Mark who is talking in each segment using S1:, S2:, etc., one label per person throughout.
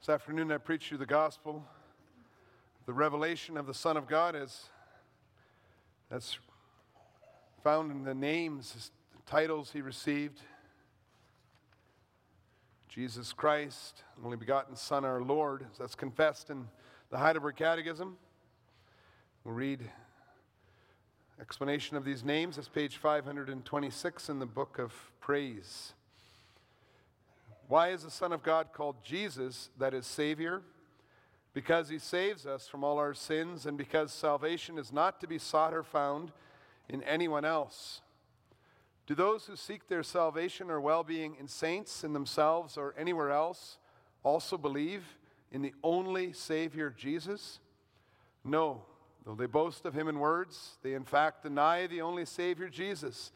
S1: This afternoon, I preach you the gospel, the revelation of the Son of God, as that's found in the names, the titles he received. Jesus Christ, only begotten Son, our Lord. That's confessed in the Heidelberg Catechism. We'll read explanation of these names. That's page 526 in the book of praise. Why is the Son of God called Jesus, that is, Savior? Because he saves us from all our sins, and because salvation is not to be sought or found in anyone else. Do those who seek their salvation or well being in saints, in themselves, or anywhere else also believe in the only Savior, Jesus? No. Though they boast of him in words, they in fact deny the only Savior, Jesus.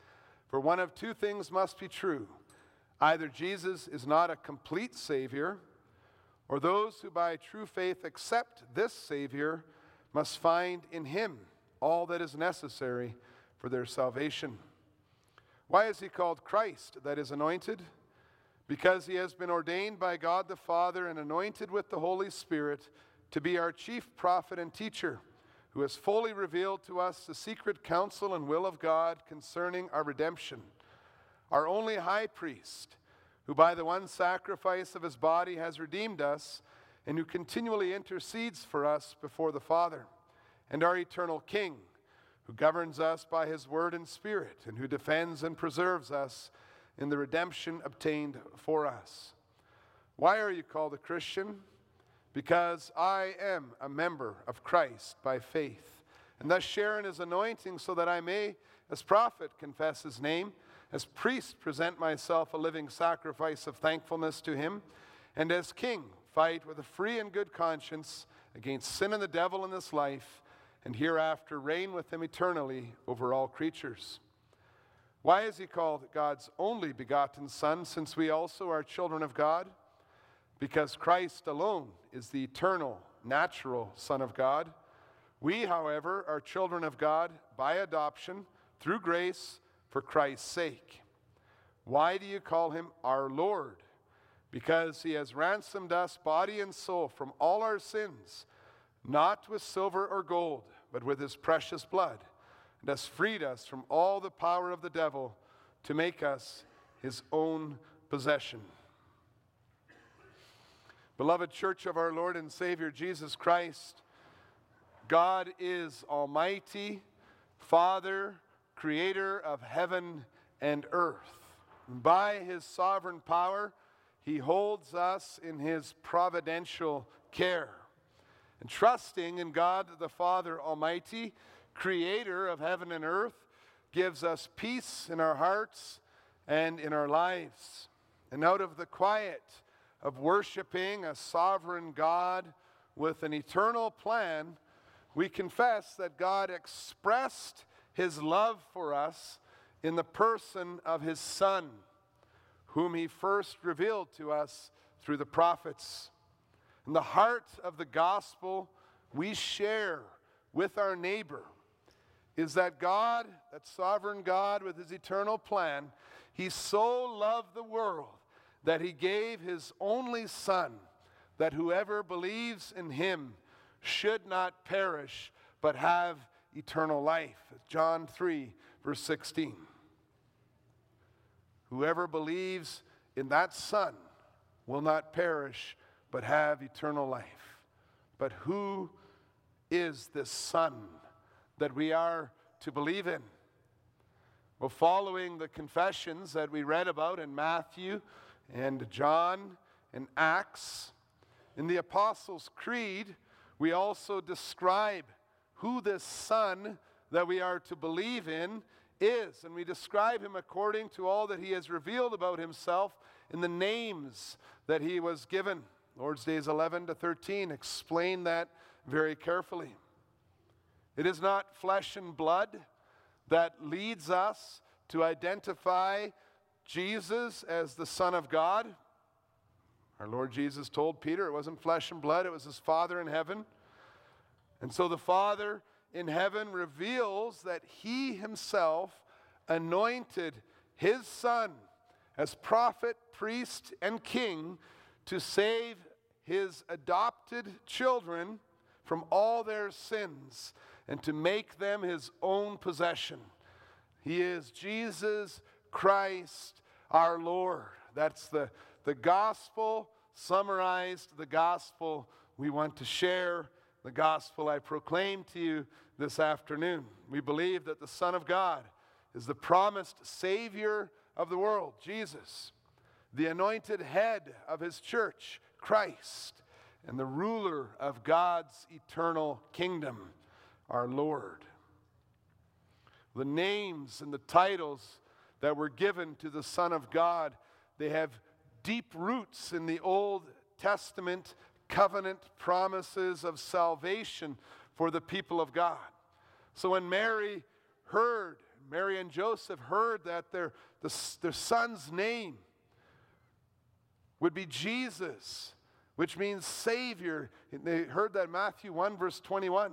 S1: For one of two things must be true Either Jesus is not a complete Savior, or those who by true faith accept this Savior must find in Him all that is necessary for their salvation. Why is He called Christ, that is anointed? Because He has been ordained by God the Father and anointed with the Holy Spirit to be our chief prophet and teacher, who has fully revealed to us the secret counsel and will of God concerning our redemption our only high priest, who by the one sacrifice of his body has redeemed us, and who continually intercedes for us before the Father, and our eternal King, who governs us by his word and spirit, and who defends and preserves us in the redemption obtained for us. Why are you called a Christian? Because I am a member of Christ by faith, and thus share in his anointing, so that I may, as prophet, confess his name as priest, present myself a living sacrifice of thankfulness to him. And as king, fight with a free and good conscience against sin and the devil in this life, and hereafter reign with him eternally over all creatures. Why is he called God's only begotten Son, since we also are children of God? Because Christ alone is the eternal, natural Son of God. We, however, are children of God by adoption through grace for Christ's sake. Why do you call him our Lord? Because he has ransomed us, body and soul, from all our sins, not with silver or gold, but with his precious blood, and has freed us from all the power of the devil to make us his own possession. Beloved Church of our Lord and Savior Jesus Christ, God is Almighty, Father, creator of heaven and earth. By his sovereign power, he holds us in his providential care. And trusting in God the Father Almighty, creator of heaven and earth, gives us peace in our hearts and in our lives. And out of the quiet of worshiping a sovereign God with an eternal plan, we confess that God expressed his love for us in the person of his Son, whom he first revealed to us through the prophets. In the heart of the gospel we share with our neighbor is that God, that sovereign God with his eternal plan, he so loved the world that he gave his only Son, that whoever believes in him should not perish, but have eternal life. John 3, verse 16. Whoever believes in that Son will not perish, but have eternal life. But who is this Son that we are to believe in? Well, following the confessions that we read about in Matthew and John and Acts, in the Apostles' Creed, we also describe who this Son that we are to believe in is. And we describe him according to all that he has revealed about himself in the names that he was given. Lord's Days 11 to 13 explain that very carefully. It is not flesh and blood that leads us to identify Jesus as the Son of God. Our Lord Jesus told Peter it wasn't flesh and blood, it was his Father in heaven. And so the Father in heaven reveals that he himself anointed his Son as prophet, priest, and king to save his adopted children from all their sins and to make them his own possession. He is Jesus Christ our Lord. That's the, the gospel summarized, the gospel we want to share, the gospel I proclaim to you this afternoon. We believe that the Son of God is the promised Savior of the world, Jesus, the anointed head of his church, Christ, and the ruler of God's eternal kingdom, our Lord. The names and the titles that were given to the Son of God, they have deep roots in the Old Testament covenant promises of salvation for the people of God. So when Mary heard, Mary and Joseph heard that their, the, their son's name would be Jesus, which means Savior. They heard that Matthew 1, verse 21.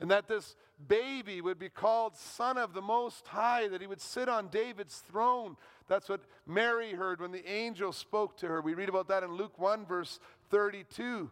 S1: And that this baby would be called Son of the Most High, that he would sit on David's throne. That's what Mary heard when the angel spoke to her. We read about that in Luke 1, verse 32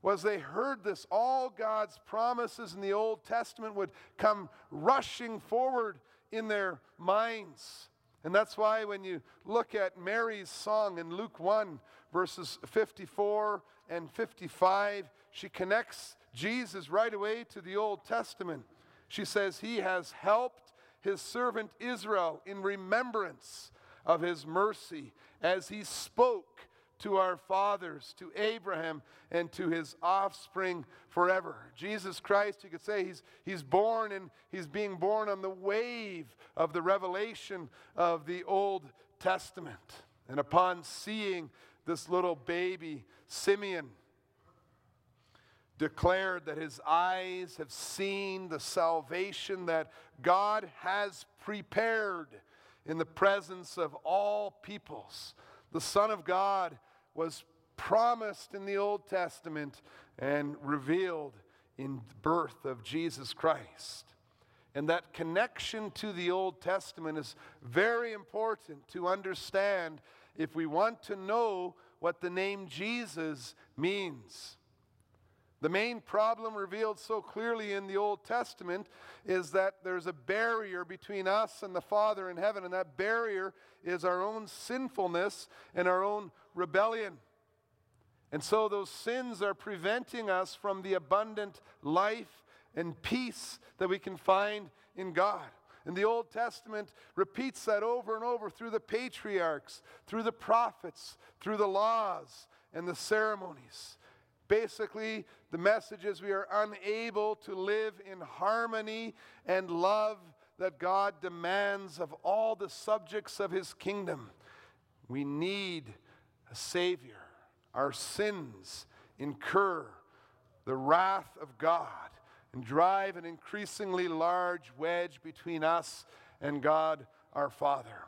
S1: was they heard this all God's promises in the Old Testament would come rushing forward in their minds. And that's why when you look at Mary's song in Luke 1, verses 54 and 55, she connects Jesus right away to the Old Testament. She says, He has helped His servant Israel in remembrance of His mercy as He spoke to our fathers, to Abraham, and to his offspring forever. Jesus Christ, you could say, he's, he's born and he's being born on the wave of the revelation of the Old Testament. And upon seeing this little baby, Simeon declared that his eyes have seen the salvation that God has prepared in the presence of all peoples. The Son of God was promised in the Old Testament and revealed in the birth of Jesus Christ. And that connection to the Old Testament is very important to understand if we want to know what the name Jesus means. The main problem revealed so clearly in the Old Testament is that there's a barrier between us and the Father in heaven, and that barrier is our own sinfulness and our own rebellion. And so those sins are preventing us from the abundant life and peace that we can find in God. And the Old Testament repeats that over and over through the patriarchs, through the prophets, through the laws and the ceremonies. Basically, the message is we are unable to live in harmony and love that God demands of all the subjects of His kingdom. We need a Savior. Our sins incur the wrath of God and drive an increasingly large wedge between us and God our Father.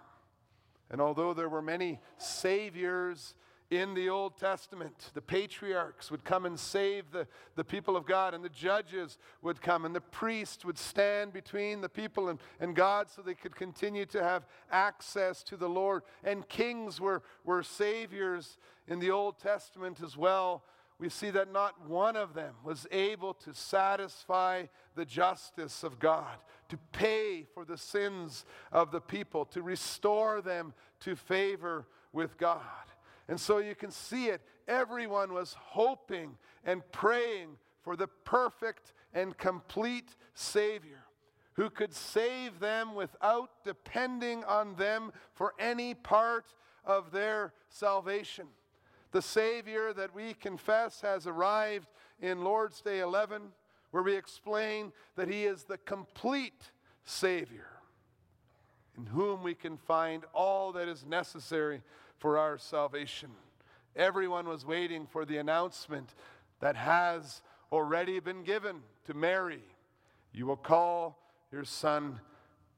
S1: And although there were many Saviors in the Old Testament. The patriarchs would come and save the, the people of God, and the judges would come, and the priests would stand between the people and, and God so they could continue to have access to the Lord. And kings were, were saviors in the Old Testament as well. We see that not one of them was able to satisfy the justice of God, to pay for the sins of the people, to restore them to favor with God. And so you can see it. Everyone was hoping and praying for the perfect and complete Savior who could save them without depending on them for any part of their salvation. The Savior that we confess has arrived in Lord's Day 11, where we explain that He is the complete Savior in whom we can find all that is necessary for our salvation. Everyone was waiting for the announcement that has already been given to Mary. You will call your son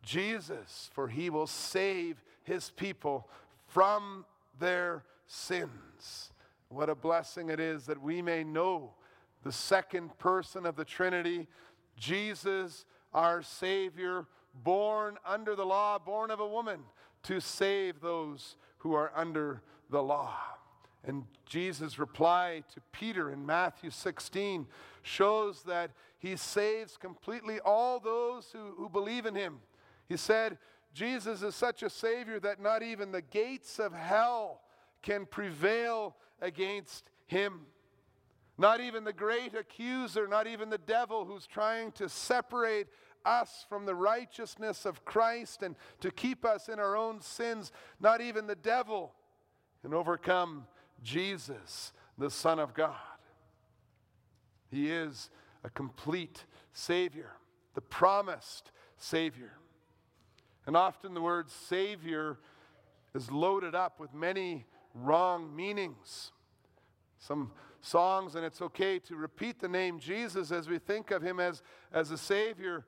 S1: Jesus, for he will save his people from their sins. What a blessing it is that we may know the second person of the Trinity, Jesus, our Savior, born under the law, born of a woman, to save those who are under the law. And Jesus' reply to Peter in Matthew 16 shows that he saves completely all those who, who believe in him. He said, Jesus is such a Savior that not even the gates of hell can prevail against him. Not even the great accuser, not even the devil who's trying to separate us from the righteousness of Christ and to keep us in our own sins, not even the devil can overcome Jesus, the Son of God. He is a complete Savior, the promised Savior. And often the word Savior is loaded up with many wrong meanings. Some songs, and it's okay to repeat the name Jesus as we think of him as, as a Savior.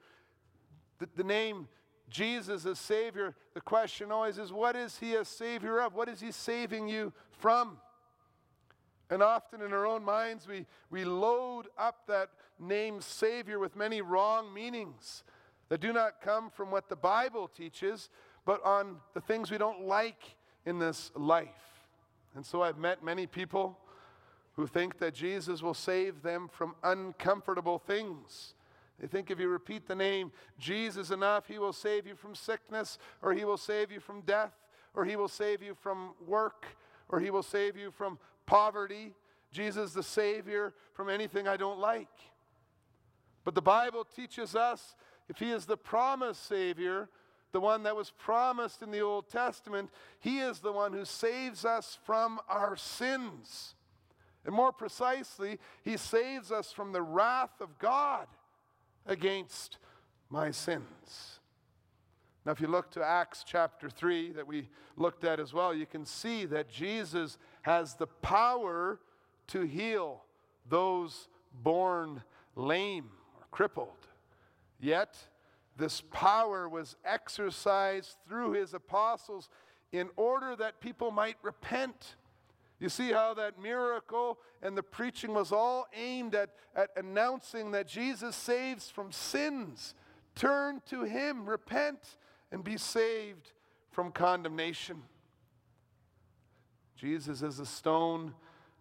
S1: The, the name Jesus as Savior, the question always is what is he a Savior of? What is he saving you from? And often in our own minds, we, we load up that name Savior with many wrong meanings that do not come from what the Bible teaches, but on the things we don't like in this life. And so I've met many people who think that Jesus will save them from uncomfortable things. They think if you repeat the name Jesus enough, he will save you from sickness, or he will save you from death, or he will save you from work, or he will save you from poverty. Jesus, the Savior, from anything I don't like. But the Bible teaches us if he is the promised Savior, the one that was promised in the Old Testament, he is the one who saves us from our sins. And more precisely, he saves us from the wrath of God against my sins. Now, if you look to Acts chapter 3 that we looked at as well, you can see that Jesus has the power to heal those born lame or crippled. Yet, this power was exercised through his apostles in order that people might repent you see how that miracle and the preaching was all aimed at, at announcing that Jesus saves from sins. Turn to Him, repent, and be saved from condemnation. Jesus is a stone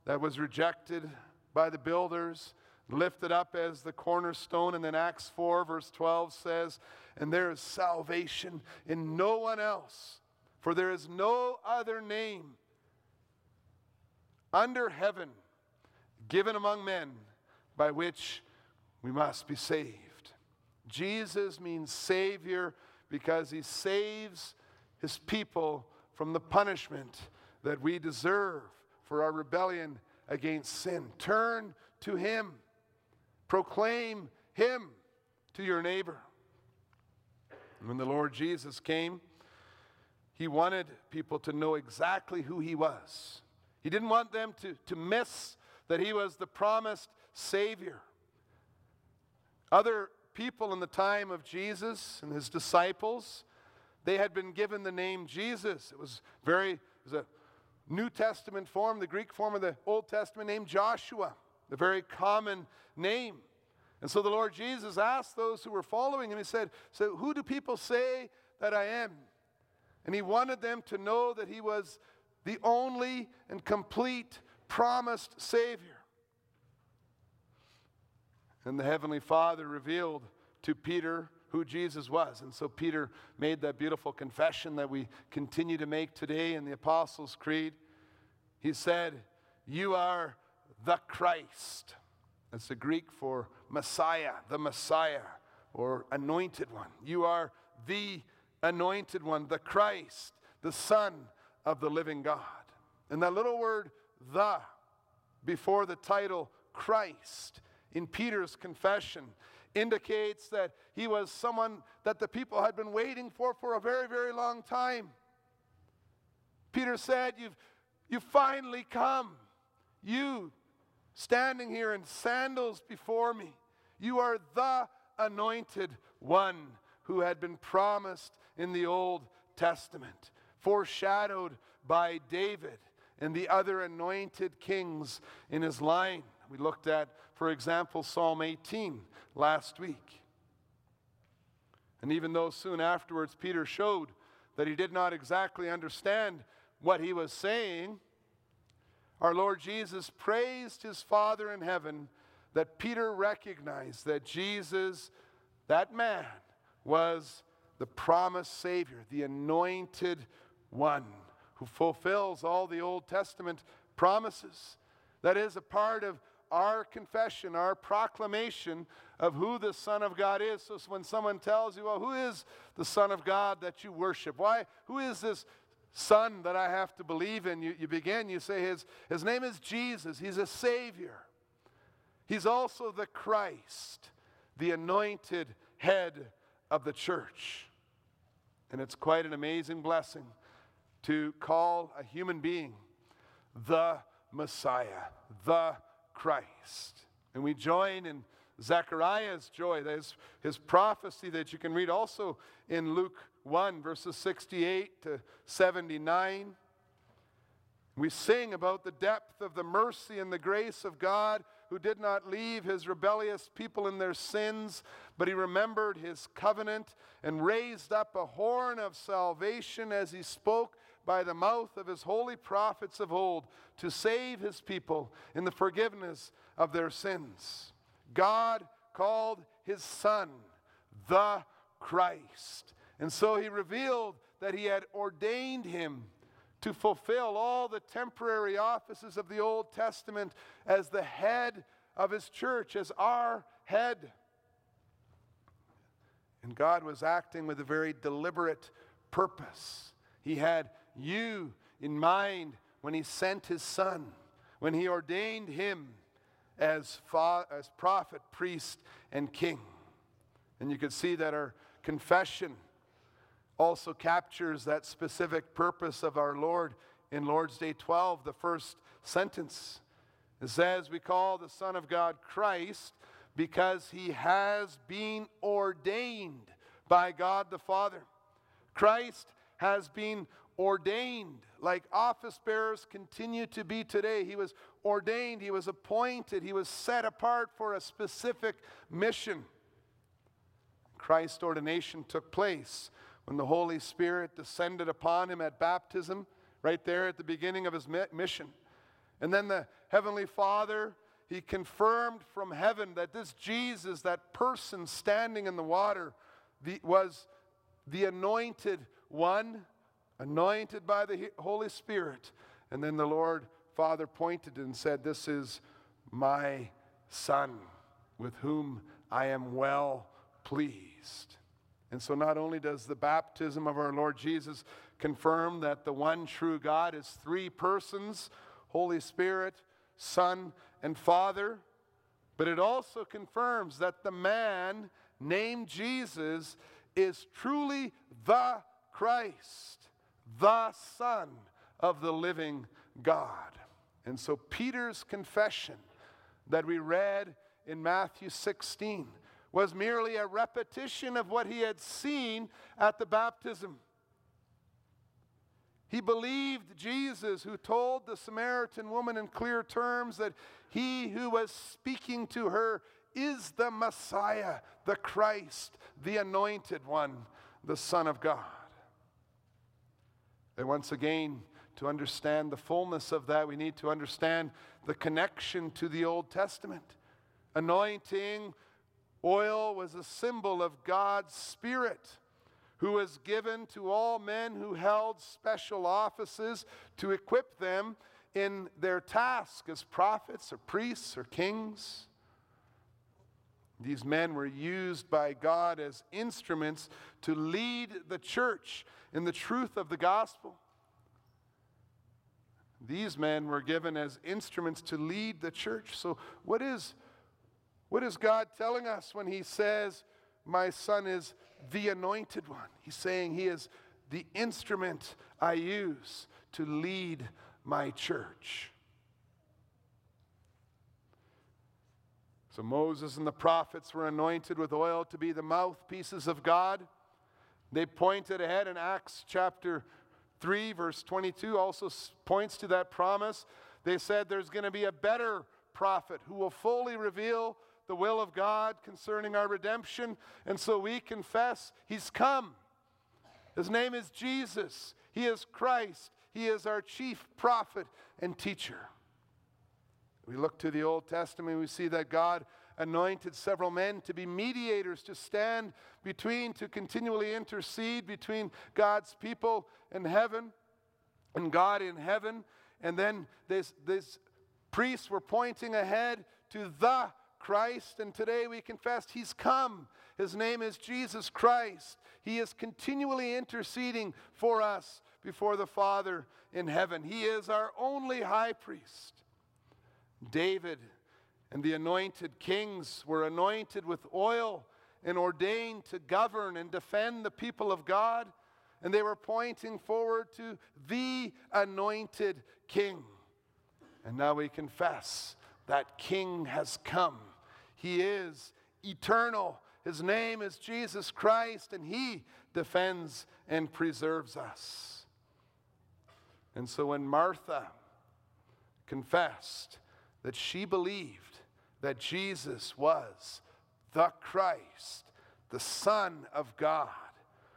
S1: that was rejected by the builders, lifted up as the cornerstone. And then Acts 4, verse 12 says, And there is salvation in no one else, for there is no other name under heaven given among men by which we must be saved. Jesus means Savior because He saves His people from the punishment that we deserve for our rebellion against sin. Turn to Him, proclaim Him to your neighbor. When the Lord Jesus came, He wanted people to know exactly who He was. He didn't want them to, to miss that he was the promised Savior. Other people in the time of Jesus and his disciples, they had been given the name Jesus. It was very, it was a New Testament form, the Greek form of the Old Testament name Joshua, the very common name. And so the Lord Jesus asked those who were following him, He said, So who do people say that I am? And he wanted them to know that he was the only and complete promised Savior. And the Heavenly Father revealed to Peter who Jesus was. And so Peter made that beautiful confession that we continue to make today in the Apostles' Creed. He said, You are the Christ. That's the Greek for Messiah, the Messiah, or anointed one. You are the anointed one, the Christ, the Son of the living God. And that little word, the, before the title Christ, in Peter's confession, indicates that he was someone that the people had been waiting for for a very, very long time. Peter said, You've, you've finally come. You standing here in sandals before me. You are the anointed one who had been promised in the Old Testament foreshadowed by David and the other anointed kings in his line. We looked at, for example, Psalm 18 last week. And even though soon afterwards Peter showed that he did not exactly understand what he was saying, our Lord Jesus praised his Father in heaven that Peter recognized that Jesus, that man, was the promised Savior, the anointed one who fulfills all the Old Testament promises. That is a part of our confession, our proclamation of who the Son of God is. So when someone tells you, well, who is the Son of God that you worship? Why? Who is this Son that I have to believe in? You, you begin, you say, his, his name is Jesus. He's a Savior. He's also the Christ, the anointed head of the church. And it's quite an amazing blessing to call a human being the Messiah, the Christ. And we join in Zechariah's joy, his, his prophecy that you can read also in Luke 1, verses 68 to 79. We sing about the depth of the mercy and the grace of God who did not leave his rebellious people in their sins, but he remembered his covenant and raised up a horn of salvation as he spoke by the mouth of his holy prophets of old to save his people in the forgiveness of their sins. God called his Son the Christ. And so he revealed that he had ordained him to fulfill all the temporary offices of the Old Testament as the head of his church, as our head. And God was acting with a very deliberate purpose. He had you in mind when he sent his son, when he ordained him as, fa- as prophet, priest, and king. And you could see that our confession also captures that specific purpose of our Lord in Lord's Day 12, the first sentence. It says, We call the Son of God Christ because he has been ordained by God the Father. Christ has been ordained, like office bearers continue to be today. He was ordained, he was appointed, he was set apart for a specific mission. Christ's ordination took place when the Holy Spirit descended upon him at baptism, right there at the beginning of his mission. And then the Heavenly Father, he confirmed from heaven that this Jesus, that person standing in the water, the, was the anointed one anointed by the Holy Spirit. And then the Lord Father pointed and said, This is my Son, with whom I am well pleased. And so, not only does the baptism of our Lord Jesus confirm that the one true God is three persons Holy Spirit, Son, and Father, but it also confirms that the man named Jesus is truly the Christ the Son of the living God. And so Peter's confession that we read in Matthew 16 was merely a repetition of what he had seen at the baptism. He believed Jesus, who told the Samaritan woman in clear terms that he who was speaking to her is the Messiah, the Christ, the anointed one, the Son of God. And once again, to understand the fullness of that, we need to understand the connection to the Old Testament. Anointing oil was a symbol of God's Spirit, who was given to all men who held special offices to equip them in their task as prophets or priests or kings. These men were used by God as instruments to lead the church in the truth of the gospel. These men were given as instruments to lead the church. So, what is, what is God telling us when He says, My son is the anointed one? He's saying He is the instrument I use to lead my church. So Moses and the prophets were anointed with oil to be the mouthpieces of God. They pointed ahead in Acts chapter 3, verse 22, also points to that promise. They said there's going to be a better prophet who will fully reveal the will of God concerning our redemption. And so we confess he's come. His name is Jesus. He is Christ. He is our chief prophet and teacher. We look to the Old Testament, we see that God anointed several men to be mediators, to stand between, to continually intercede between God's people and heaven and God in heaven. And then these, these priests were pointing ahead to the Christ. And today we confess He's come. His name is Jesus Christ. He is continually interceding for us before the Father in heaven. He is our only high priest. David and the anointed kings were anointed with oil and ordained to govern and defend the people of God. And they were pointing forward to the anointed king. And now we confess that king has come. He is eternal. His name is Jesus Christ, and he defends and preserves us. And so when Martha confessed that she believed that Jesus was the Christ, the Son of God,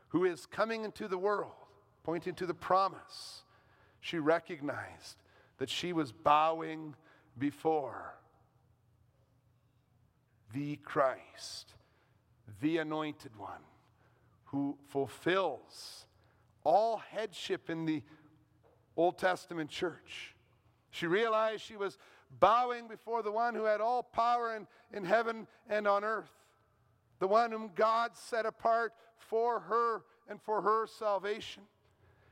S1: who is coming into the world, pointing to the promise, she recognized that she was bowing before the Christ, the anointed one, who fulfills all headship in the Old Testament church. She realized she was bowing before the one who had all power in, in heaven and on earth, the one whom God set apart for her and for her salvation.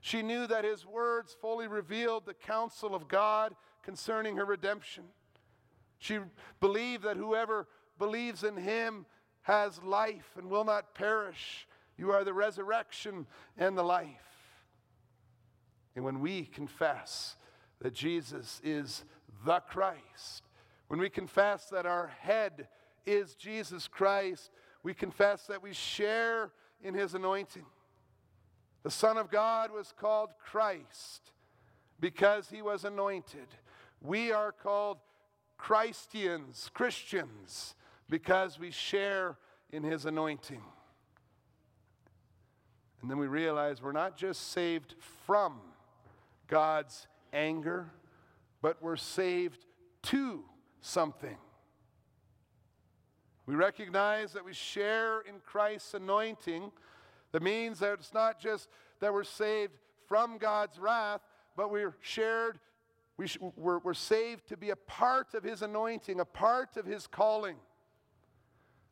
S1: She knew that his words fully revealed the counsel of God concerning her redemption. She believed that whoever believes in him has life and will not perish. You are the resurrection and the life. And when we confess that Jesus is the Christ, when we confess that our head is Jesus Christ, we confess that we share in his anointing. The Son of God was called Christ because he was anointed. We are called Christians, Christians, because we share in his anointing. And then we realize we're not just saved from God's anger, but we're saved to something. We recognize that we share in Christ's anointing that means that it's not just that we're saved from God's wrath, but we're shared, we sh- we're, we're saved to be a part of His anointing, a part of His calling.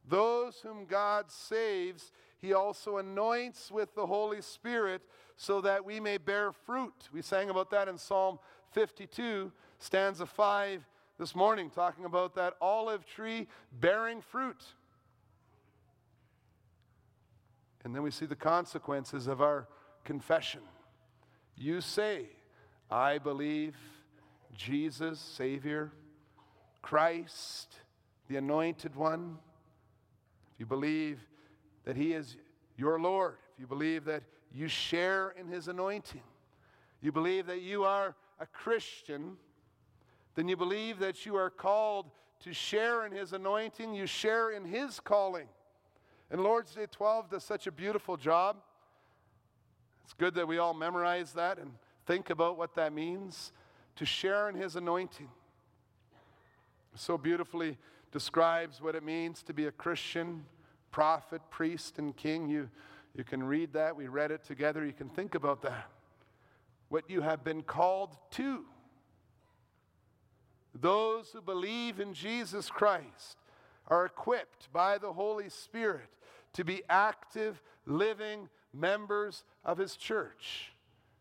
S1: Those whom God saves, He also anoints with the Holy Spirit so that we may bear fruit. We sang about that in Psalm 52, stanza 5 this morning, talking about that olive tree bearing fruit. And then we see the consequences of our confession. You say, I believe Jesus, Savior, Christ, the Anointed One. If you believe that He is your Lord, if you believe that you share in His anointing, you believe that you are a Christian, then you believe that you are called to share in His anointing, you share in His calling. And Lord's Day 12 does such a beautiful job. It's good that we all memorize that and think about what that means to share in His anointing. So beautifully describes what it means to be a Christian, prophet, priest, and king. You, you can read that. We read it together. You can think about that. What you have been called to. Those who believe in Jesus Christ are equipped by the Holy Spirit to be active, living members of his church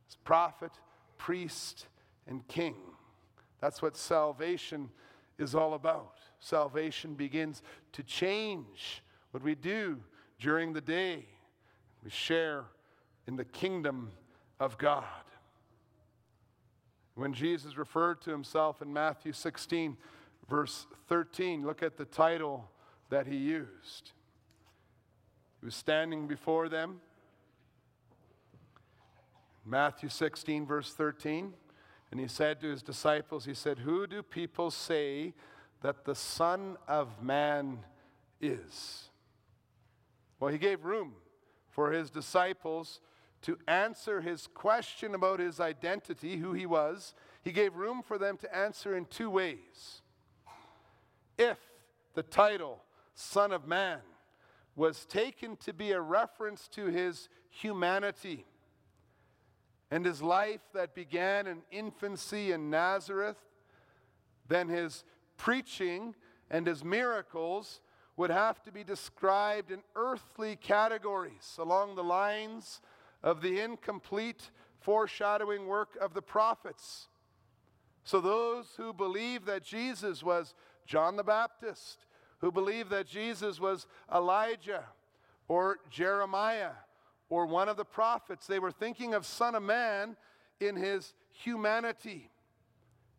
S1: as prophet, priest, and king. That's what salvation is all about. Salvation begins to change what we do during the day. We share in the kingdom of God. When Jesus referred to himself in Matthew 16, verse 13, look at the title that he used. He was standing before them. Matthew 16, verse 13. And he said to his disciples, He said, Who do people say that the Son of Man is? Well, he gave room for his disciples to answer his question about his identity, who he was. He gave room for them to answer in two ways. if the title Son of Man was taken to be a reference to his humanity and his life that began in infancy in Nazareth, then his preaching and his miracles would have to be described in earthly categories along the lines of the incomplete foreshadowing work of the prophets. So, those who believe that Jesus was John the Baptist, who believe that Jesus was Elijah or Jeremiah or one of the prophets, they were thinking of Son of Man in his humanity.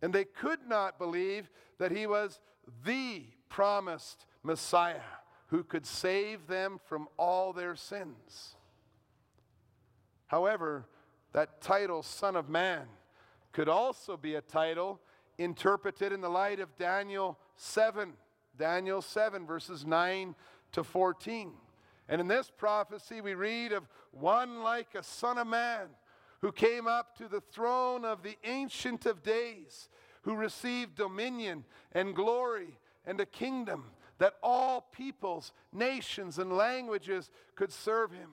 S1: And they could not believe that he was the promised Messiah who could save them from all their sins. However, that title, Son of Man, could also be a title interpreted in the light of Daniel 7. Daniel 7, verses 9 to 14. And in this prophecy, we read of one like a Son of Man who came up to the throne of the Ancient of Days, who received dominion and glory and a kingdom that all peoples, nations, and languages could serve him.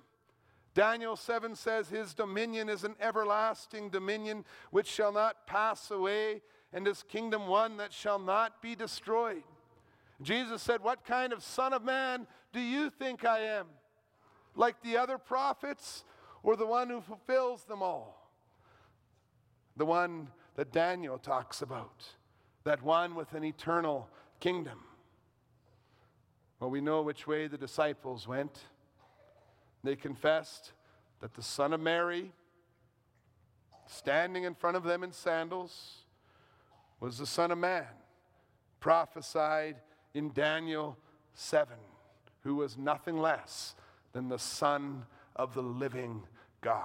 S1: Daniel 7 says, His dominion is an everlasting dominion which shall not pass away, and his kingdom one that shall not be destroyed. Jesus said, What kind of Son of Man do you think I am? Like the other prophets, or the one who fulfills them all? The one that Daniel talks about, that one with an eternal kingdom. Well, we know which way the disciples went. They confessed that the Son of Mary, standing in front of them in sandals, was the Son of Man, prophesied in Daniel 7, who was nothing less than the Son of the living God.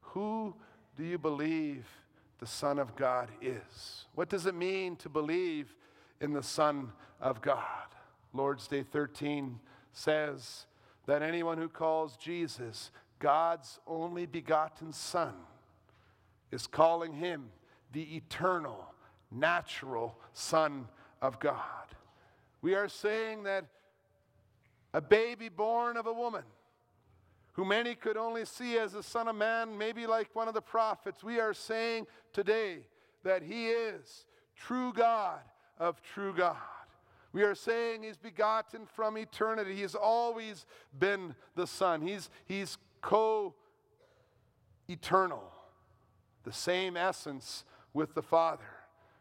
S1: Who do you believe the Son of God is? What does it mean to believe in the Son of God? Lord's Day 13 says that anyone who calls Jesus God's only begotten Son is calling him the eternal, natural Son of God. We are saying that a baby born of a woman, who many could only see as the Son of Man, maybe like one of the prophets, we are saying today that he is true God of true God. We are saying he's begotten from eternity. He has always been the Son. He's, he's co eternal, the same essence with the Father.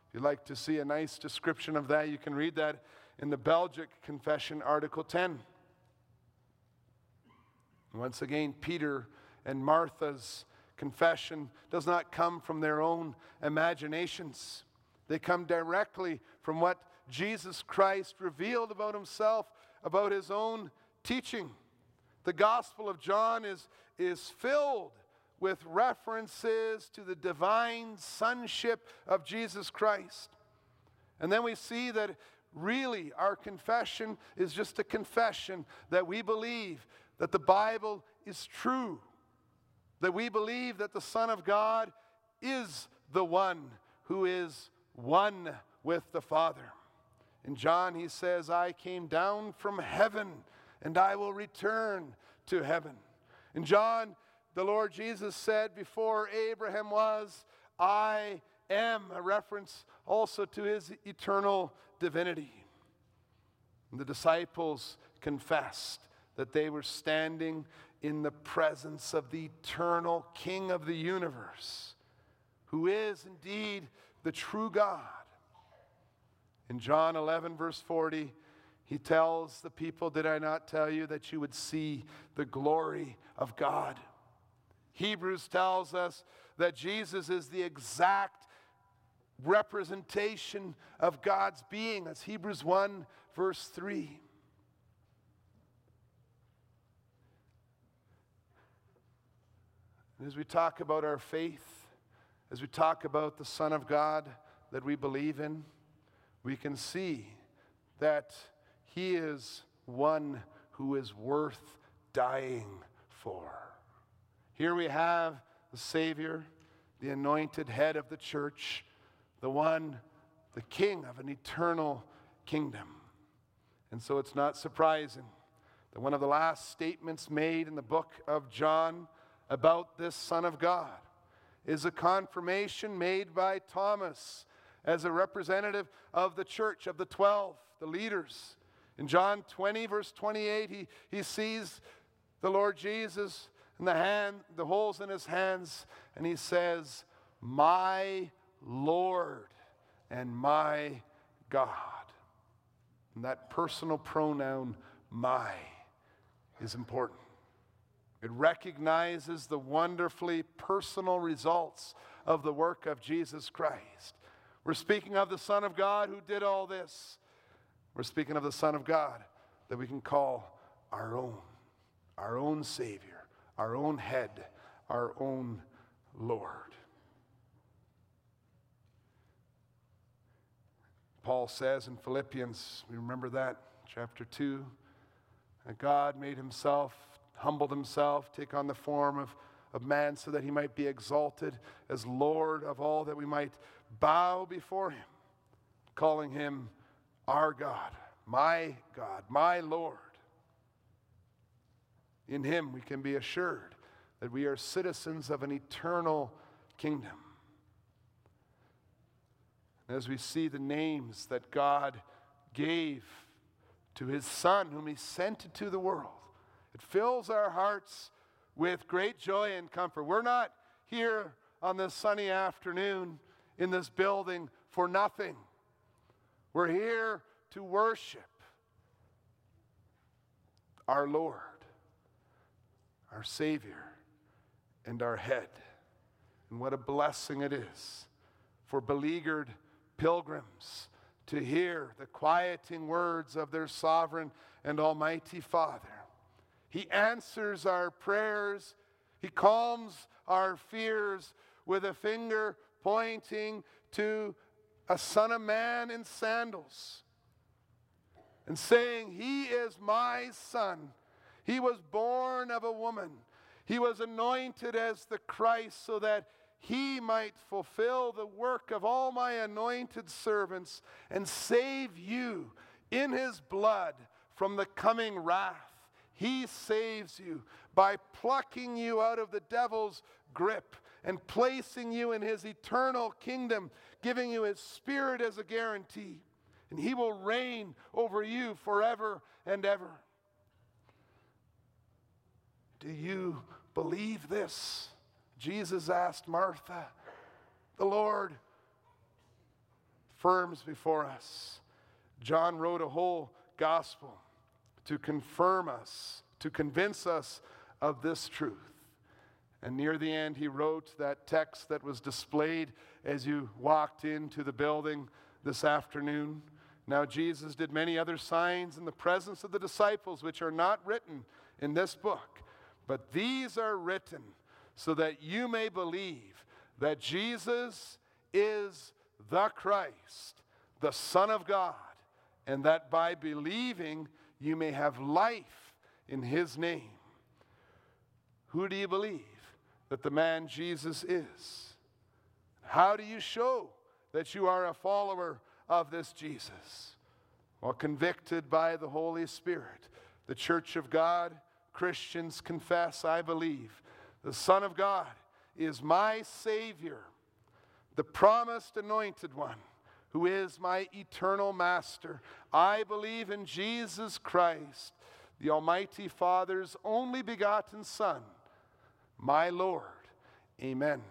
S1: If you'd like to see a nice description of that, you can read that in the Belgic Confession, Article 10. Once again, Peter and Martha's confession does not come from their own imaginations. They come directly from what Jesus Christ revealed about himself, about his own teaching. The Gospel of John is, is filled with references to the divine sonship of Jesus Christ. And then we see that really our confession is just a confession that we believe that the Bible is true, that we believe that the Son of God is the one who is one with the Father. In John, he says, I came down from heaven and I will return to heaven. In John, the Lord Jesus said, Before Abraham was, I am, a reference also to his eternal divinity. And the disciples confessed that they were standing in the presence of the eternal King of the universe, who is indeed the true God. In John 11, verse 40, he tells the people, Did I not tell you that you would see the glory of God? Hebrews tells us that Jesus is the exact representation of God's being. That's Hebrews 1, verse 3. And as we talk about our faith, as we talk about the Son of God that we believe in, we can see that he is one who is worth dying for. Here we have the Savior, the anointed head of the church, the one the king of an eternal kingdom. And so it's not surprising that one of the last statements made in the book of John about this Son of God is a confirmation made by Thomas as a representative of the church, of the 12, the leaders. In John 20, verse 28, he, he sees the Lord Jesus and the hand, the holes in his hands, and he says, My Lord and my God. And that personal pronoun, my, is important. It recognizes the wonderfully personal results of the work of Jesus Christ. We're speaking of the Son of God who did all this. We're speaking of the Son of God that we can call our own, our own Savior, our own head, our own Lord. Paul says in Philippians, we remember that, chapter 2, that God made himself, humbled himself, take on the form of, of man so that he might be exalted as Lord of all, that we might bow before him, calling him our God, my God, my Lord. In him we can be assured that we are citizens of an eternal kingdom. As we see the names that God gave to his Son, whom he sent into the world, it fills our hearts with great joy and comfort. We're not here on this sunny afternoon in this building for nothing. We're here to worship our Lord, our Savior, and our head. And what a blessing it is for beleaguered pilgrims to hear the quieting words of their sovereign and almighty Father. He answers our prayers, He calms our fears with a finger pointing to a son of man in sandals and saying, He is my son. He was born of a woman. He was anointed as the Christ so that he might fulfill the work of all my anointed servants and save you in his blood from the coming wrath. He saves you by plucking you out of the devil's grip and placing you in his eternal kingdom, giving you his spirit as a guarantee. And he will reign over you forever and ever. Do you believe this? Jesus asked Martha. The Lord firms before us. John wrote a whole gospel to confirm us, to convince us of this truth. And near the end, he wrote that text that was displayed as you walked into the building this afternoon. Now, Jesus did many other signs in the presence of the disciples, which are not written in this book, but these are written so that you may believe that Jesus is the Christ, the Son of God, and that by believing you may have life in his name. Who do you believe that the man Jesus is? How do you show that you are a follower of this Jesus? Well, convicted by the Holy Spirit, the church of God, Christians confess, I believe the Son of God, is my Savior, the promised anointed one, who is my eternal Master. I believe in Jesus Christ, the Almighty Father's only begotten Son, my Lord. Amen.